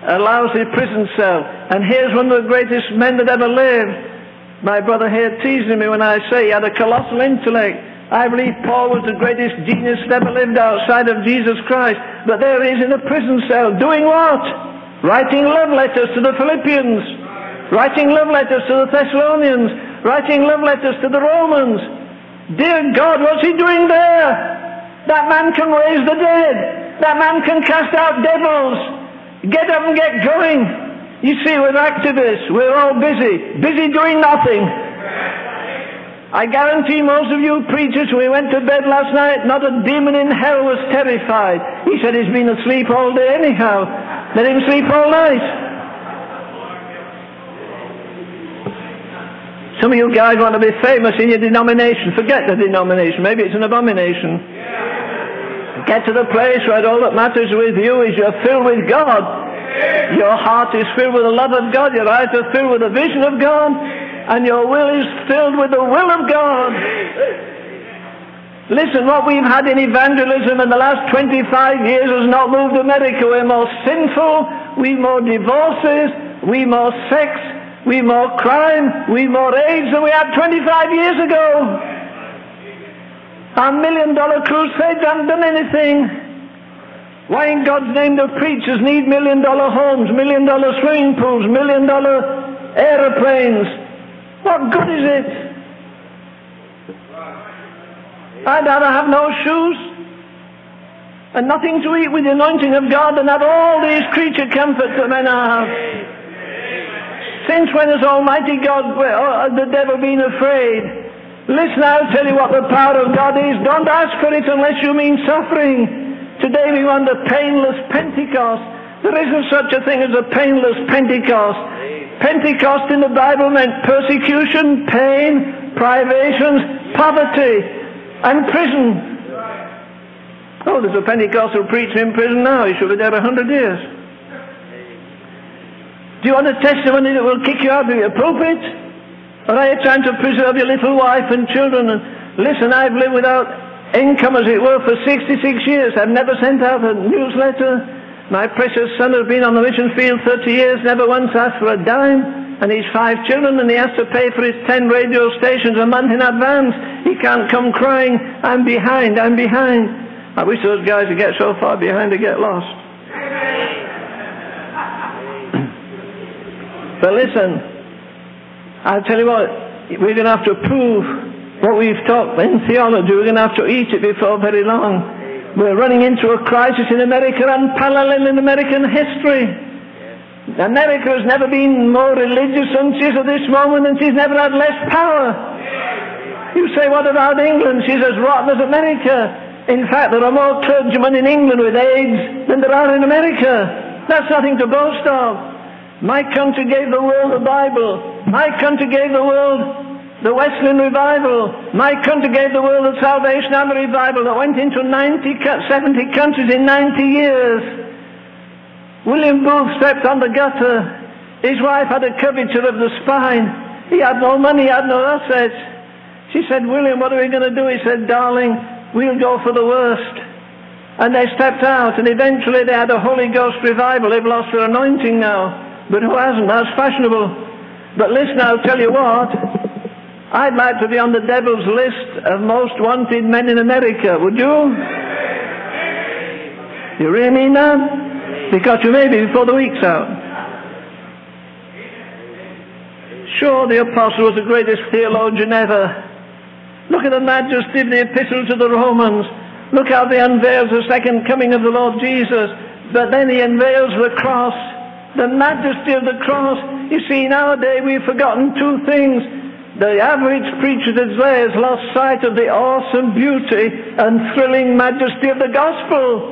A lousy prison cell. And here's one of the greatest men that ever lived. My brother here teasing me when I say he had a colossal intellect. I believe Paul was the greatest genius that ever lived outside of Jesus Christ. But there he is in a prison cell doing what? Writing love letters to the Philippians, writing love letters to the Thessalonians, writing love letters to the Romans. Dear God, what's he doing there? That man can raise the dead. That man can cast out devils. Get up and get going. You see, we're activists. We're all busy. Busy doing nothing. I guarantee most of you preachers, we went to bed last night, not a demon in hell was terrified. He said he's been asleep all day anyhow. Let him sleep all night. Some of you guys want to be famous in your denomination. Forget the denomination. Maybe it's an abomination. Get to the place where all that matters with you is you're filled with God. Your heart is filled with the love of God. Your eyes are filled with the vision of God and your will is filled with the will of God. Listen, what we've had in evangelism in the last 25 years has not moved America. We're more sinful, we've more divorces, we more sex, we more crime, we more AIDS than we had 25 years ago. Our million dollar crusades haven't done anything. Why in God's name do preachers need million dollar homes, million dollar swimming pools, million dollar aeroplanes? What good is it? I'd rather have no shoes and nothing to eat with the anointing of God than have all these creature comforts that men have. Since when has Almighty God, well, uh, the devil been afraid? Listen, I'll tell you what the power of God is. Don't ask for it unless you mean suffering. Today we want a painless Pentecost. There isn't such a thing as a painless Pentecost. Pentecost in the Bible meant persecution, pain, privations, poverty, and prison. Oh, there's a Pentecostal preacher in prison now. He should be there a hundred years. Do you want a testimony that will kick you out of your pulpit? Or are you trying to preserve your little wife and children? And listen, I've lived without income, as it were, for 66 years. I've never sent out a newsletter. My precious son has been on the mission field 30 years, never once asked for a dime. And he's five children, and he has to pay for his 10 radio stations a month in advance. He can't come crying, I'm behind, I'm behind. I wish those guys would get so far behind to get lost. but listen, I'll tell you what, we're going to have to prove what we've taught in theology. We're going to have to eat it before very long. We're running into a crisis in America unparalleled in American history. America has never been more religious than she is at this moment, and she's never had less power. You say, what about England? She's as rotten as America. In fact, there are more clergymen in England with AIDS than there are in America. That's nothing to boast of. My country gave the world the Bible. My country gave the world the Wesleyan revival. My country gave the world the Salvation Army revival that went into 90, 70 countries in 90 years. William Booth stepped on the gutter. His wife had a curvature of the spine. He had no money, he had no assets. She said, William, what are we going to do? He said, darling, we'll go for the worst. And they stepped out, and eventually they had a Holy Ghost revival. They've lost their anointing now. But who hasn't? That's fashionable. But listen, I'll tell you what. I'd like to be on the devil's list of most wanted men in America. Would you? You really mean that? Because you may be before the week's out. Sure, the apostle was the greatest theologian ever. Look at the majesty of the epistle to the Romans. Look how he unveils the second coming of the Lord Jesus. But then he unveils the cross the majesty of the cross. You see, nowadays we've forgotten two things. The average preacher today has lost sight of the awesome beauty and thrilling majesty of the gospel.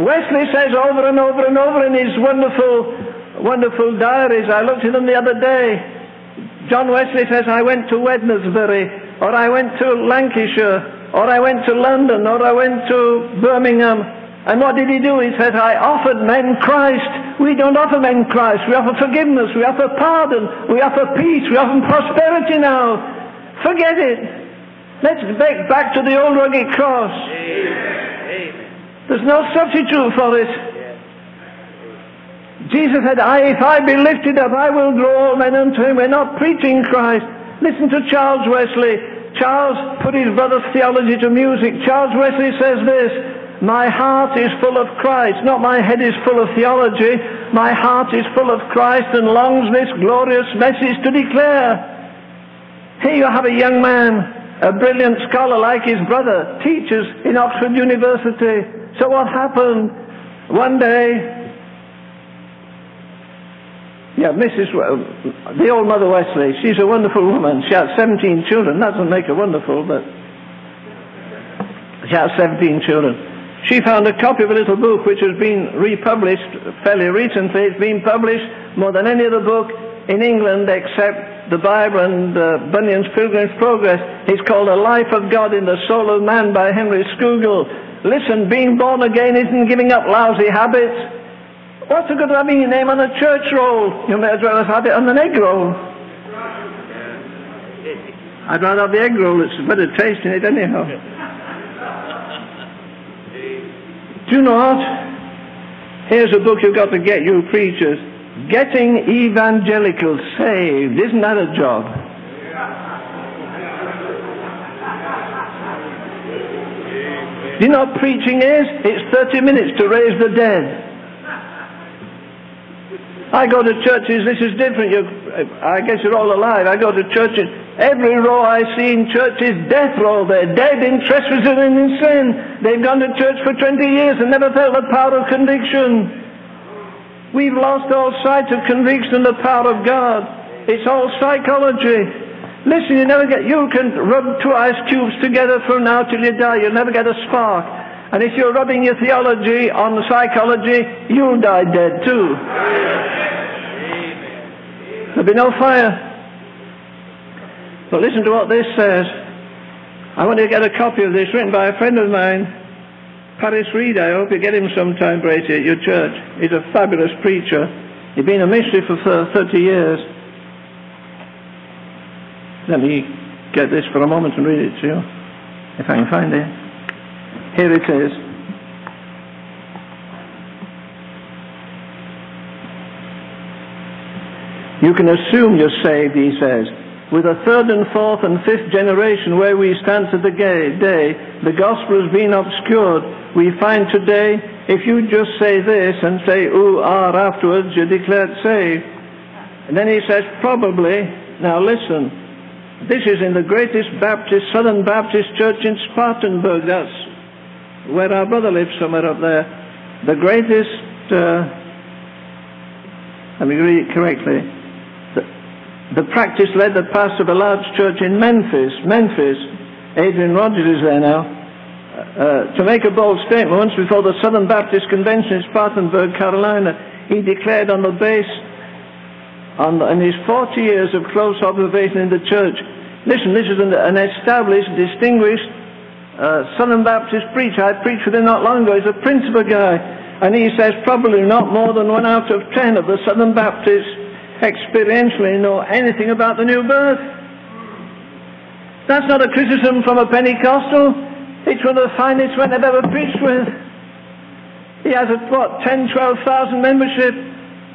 Wesley says over and over and over in his wonderful, wonderful diaries, I looked at them the other day. John Wesley says, I went to Wednesbury, or I went to Lancashire, or I went to London, or I went to Birmingham, and what did he do? He said, I offered men Christ. We don't offer men Christ. We offer forgiveness. We offer pardon. We offer peace. We offer prosperity now. Forget it. Let's back, back to the old rugged cross. There's no substitute for it. Jesus said, I, if I be lifted up, I will draw all men unto him. We're not preaching Christ. Listen to Charles Wesley. Charles put his brother's theology to music. Charles Wesley says this, my heart is full of Christ, not my head is full of theology. My heart is full of Christ and longs this glorious message to declare. Here you have a young man, a brilliant scholar like his brother, teaches in Oxford University. So what happened? One day, yeah, Mrs. the old Mother Wesley, she's a wonderful woman. She has 17 children. That doesn't make her wonderful, but she has 17 children. She found a copy of a little book which has been republished fairly recently. It's been published more than any other book in England except the Bible and uh, Bunyan's Pilgrim's Progress. It's called A Life of God in the Soul of Man by Henry Scougal. Listen, being born again isn't giving up lousy habits. What's the good of having your name on a church roll? You may as well have it on an egg roll. I'd rather have the egg roll. It's a better taste in it anyhow. Do what? Here's a book you've got to get, you preachers. Getting evangelicals saved, isn't that a job? Do you know what preaching is? It's 30 minutes to raise the dead. I go to churches, this is different. you I guess you're all alive. I go to churches, every row I see in churches, death row. They're dead in trespassing and in sin. They've gone to church for 20 years and never felt the power of conviction. We've lost all sight of conviction and the power of God. It's all psychology. Listen, you never get, you can rub two ice cubes together from now till you die. You'll never get a spark. And if you're rubbing your theology on the psychology, you'll die dead too. There'll be no fire. But listen to what this says. I want you to get a copy of this written by a friend of mine, Paris Reidhead. I hope you get him sometime, Brady, at your church. He's a fabulous preacher. He's been a missionary for 30 years. Let me get this for a moment and read it to you, if I can find it. Here it is. You can assume you're saved, he says. With a third and fourth and fifth generation where we stand to the day, the gospel has been obscured. We find today, if you just say this and say ooh, ah afterwards, you're declared saved. And then he says, probably, now listen, this is in the greatest Baptist, Southern Baptist church in Spartanburg. That's where our brother lives, somewhere up there. The greatest, uh, let me read it correctly. The, the practice led the pastor of a large church in Memphis. Memphis, Adrian Rogers is there now. Uh, to make a bold statement, once before the Southern Baptist Convention in Spartanburg, Carolina, he declared on the base on in his 40 years of close observation in the church. Listen, this is an, an established, distinguished uh, Southern Baptist preacher. I preached with him not long ago. He's a principal guy. And he says probably not more than one out of ten of the Southern Baptists experientially know anything about the new birth. That's not a criticism from a Pentecostal. It's one of the finest men I've ever preached with. He has, a, what, 10, 12,000 membership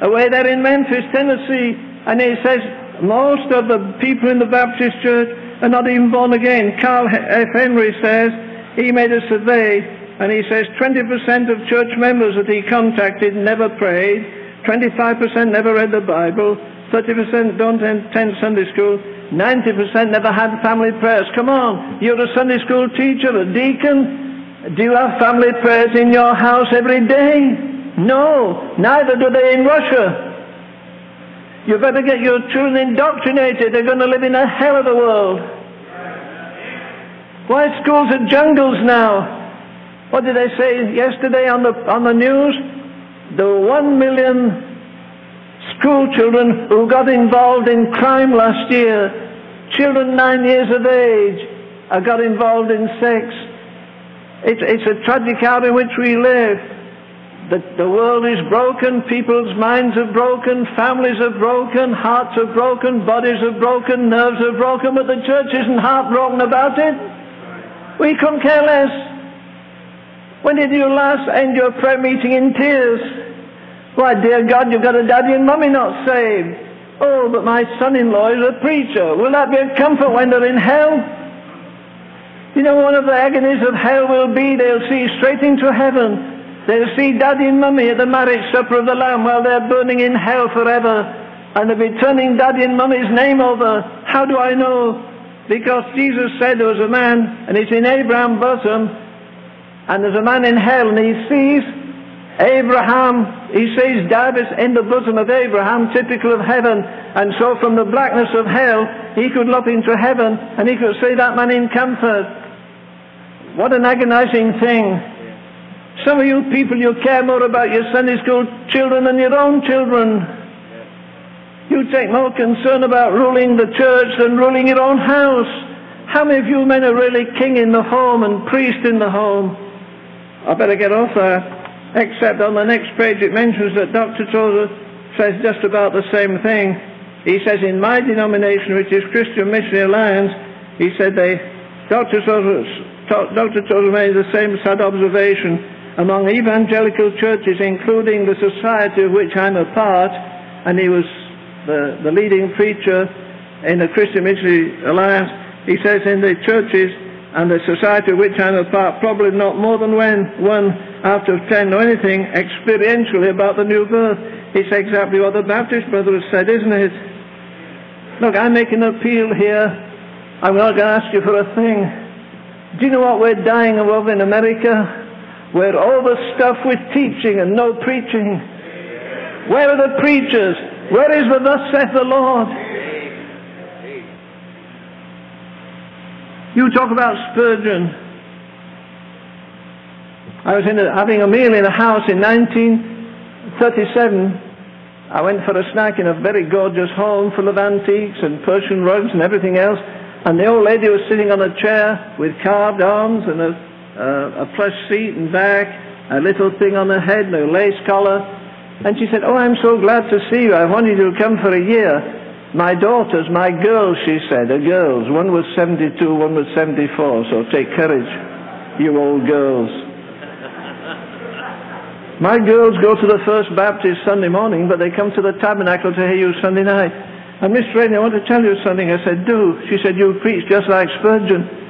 away there in Memphis, Tennessee. And he says most of the people in the Baptist church are not even born again. Carl F. Henry says he made a survey and he says 20% of church members that he contacted never prayed, 25% never read the Bible, 30% don't attend Sunday school, 90% never had family prayers. Come on, you're a Sunday school teacher, a deacon. Do you have family prayers in your house every day? No, neither do they in Russia. You better get your children indoctrinated. They're going to live in a hell of a world. Why schools are jungles now? What did they say yesterday on the on the news? The one million school children who got involved in crime last year, children nine years of age, uh, got involved in sex. It's, it's a tragic hour in which we live. The, the world is broken, people's minds are broken, families are broken, hearts are broken, bodies are broken, nerves are broken, but the church isn't heartbroken about it. We couldn't care less. When did you last end your prayer meeting in tears? Why, dear God, you've got a daddy and mummy not saved. Oh, but my son-in-law is a preacher. Will that be a comfort when they're in hell? You know, one of the agonies of hell will be they'll see straight into heaven They'll see daddy and mummy at the marriage supper of the Lamb while they're burning in hell forever. And they'll be turning daddy and mummy's name over. How do I know? Because Jesus said there was a man, and it's in Abraham's bosom, and there's a man in hell, and he sees Abraham, he sees David in the bosom of Abraham, typical of heaven. And so from the blackness of hell, he could look into heaven, and he could see that man in comfort. What an agonizing thing. Some of you people, you care more about your Sunday school children than your own children. You take more concern about ruling the church than ruling your own house. How many of you men are really king in the home and priest in the home? I better get off there. Except on the next page it mentions that Dr. Tozer says just about the same thing. He says, in my denomination, which is Christian Missionary Alliance, he said they, Dr. Tozer, Dr. Tozer made the same sad observation among evangelical churches, including the society of which I'm a part, and he was the, the leading preacher in the Christian Missionary Alliance. He says in the churches and the society of which I'm a part, probably not more than when one out of ten know anything experientially about the new birth. It's exactly what the Baptist brother has said, isn't it? Look, I make an appeal here. I'm not going to ask you for a thing. Do you know what we're dying of in America? We're overstuffed with teaching and no preaching. Where are the preachers? Where is the thus saith the Lord? You talk about Spurgeon. I was a, having a meal in a house in 1937. I went for a snack in a very gorgeous home full of antiques and Persian rugs and everything else. And the old lady was sitting on a chair with carved arms and a, uh, a plush seat and back, a little thing on her head, no lace collar. And she said, Oh, I'm so glad to see you. I've wanted you to come for a year. My daughters, my girls, she said, are girls. One was 72, one was 74, so take courage, you old girls. My girls go to the First Baptist Sunday morning, but they come to the tabernacle to hear you Sunday night. And Miss Rainey, I want to tell you something. I said, do. She said, you preach just like Spurgeon.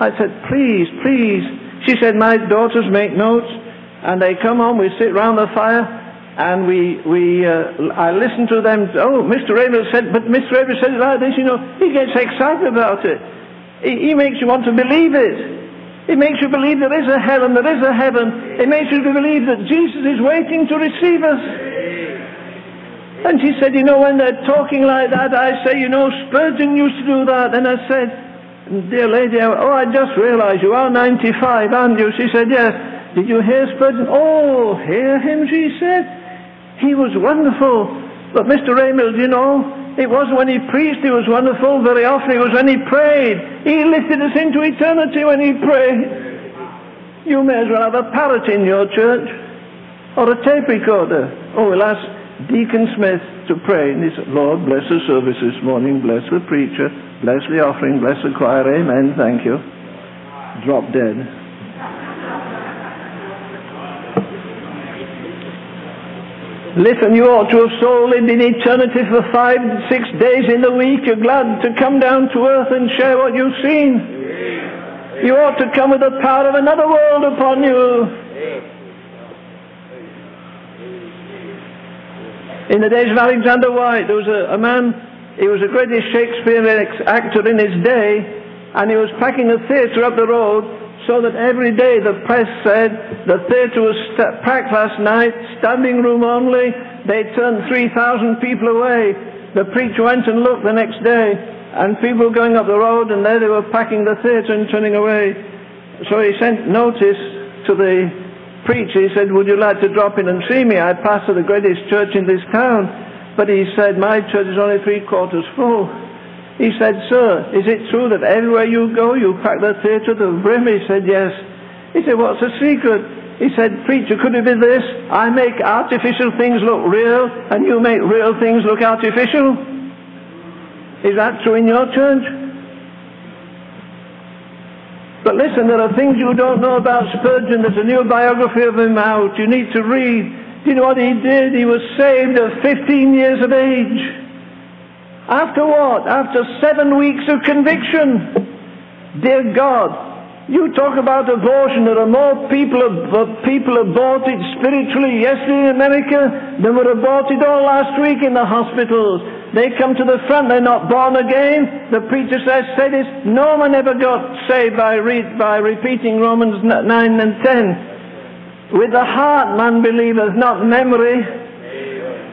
I said, please, please. She said, my daughters make notes, and they come home, we sit round the fire, and we, we, uh, I listen to them. Oh, Mr. Ravenhill said, but Mr. Ravenhill said it like this, you know. He gets excited about it. He, he makes you want to believe it. It makes you believe there is a hell and there is a heaven. It makes you believe that Jesus is waiting to receive us. And she said, you know, when they're talking like that, I say, you know, Spurgeon used to do that. And I said, dear lady, oh, I just realized you are 95, aren't you? She said, yes. Did you hear Spurgeon? Oh, hear him, she said. He was wonderful. But Mr. Ravenhill, you know, it was when he preached he was wonderful. Very often it was when he prayed. He lifted us into eternity when he prayed. You may as well have a parrot in your church or a tape recorder. Oh, we'll ask Deacon Smith to pray. And he said, Lord, bless the service this morning. Bless the preacher. Bless the offering. Bless the choir. Amen. Thank you. Drop dead. Listen, you ought to have so lived in eternity for five, six days in the week. You're glad to come down to earth and share what you've seen. You ought to come with the power of another world upon you. In the days of Alexander Whyte, there was a, a man, he was the greatest Shakespearean actor in his day, and he was packing a theatre up the road so that every day the press said the theatre was st- packed last night, standing room only. They turned 3,000 people away. The preacher went and looked the next day, and people were going up the road, and there they were packing the theatre and turning away. So he sent notice to the preacher. He said, Would you like to drop in and see me? I pastor the greatest church in this town. But he said, My church is only three quarters full. He said, Sir, is it true that everywhere you go you pack the theatre to the brim? He said, Yes. He said, What's the secret? He said, Preacher, could it be this? I make artificial things look real, and you make real things look artificial? Is that true in your church? But listen, there are things you don't know about Spurgeon. There's a new biography of him out. You need to read. You know what he did? He was saved at 15 years of age. After what? After seven weeks of conviction. Dear God, you talk about abortion. There are more people, people aborted spiritually yesterday in America than were aborted all last week in the hospitals. They come to the front, they're not born again. The preacher says, say this, no one ever got saved by, re- by repeating Romans 9 and 10. With the heart man believeth, not memory.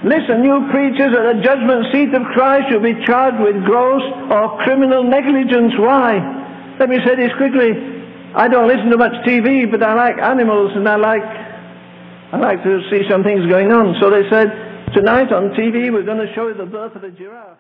Listen, you preachers at the judgment seat of Christ, you'll be charged with gross or criminal negligence. Why? Let me say this quickly. I don't listen to much TV, but I like animals and I like, I like to see some things going on. So they said, tonight on TV we're going to show you the birth of a giraffe.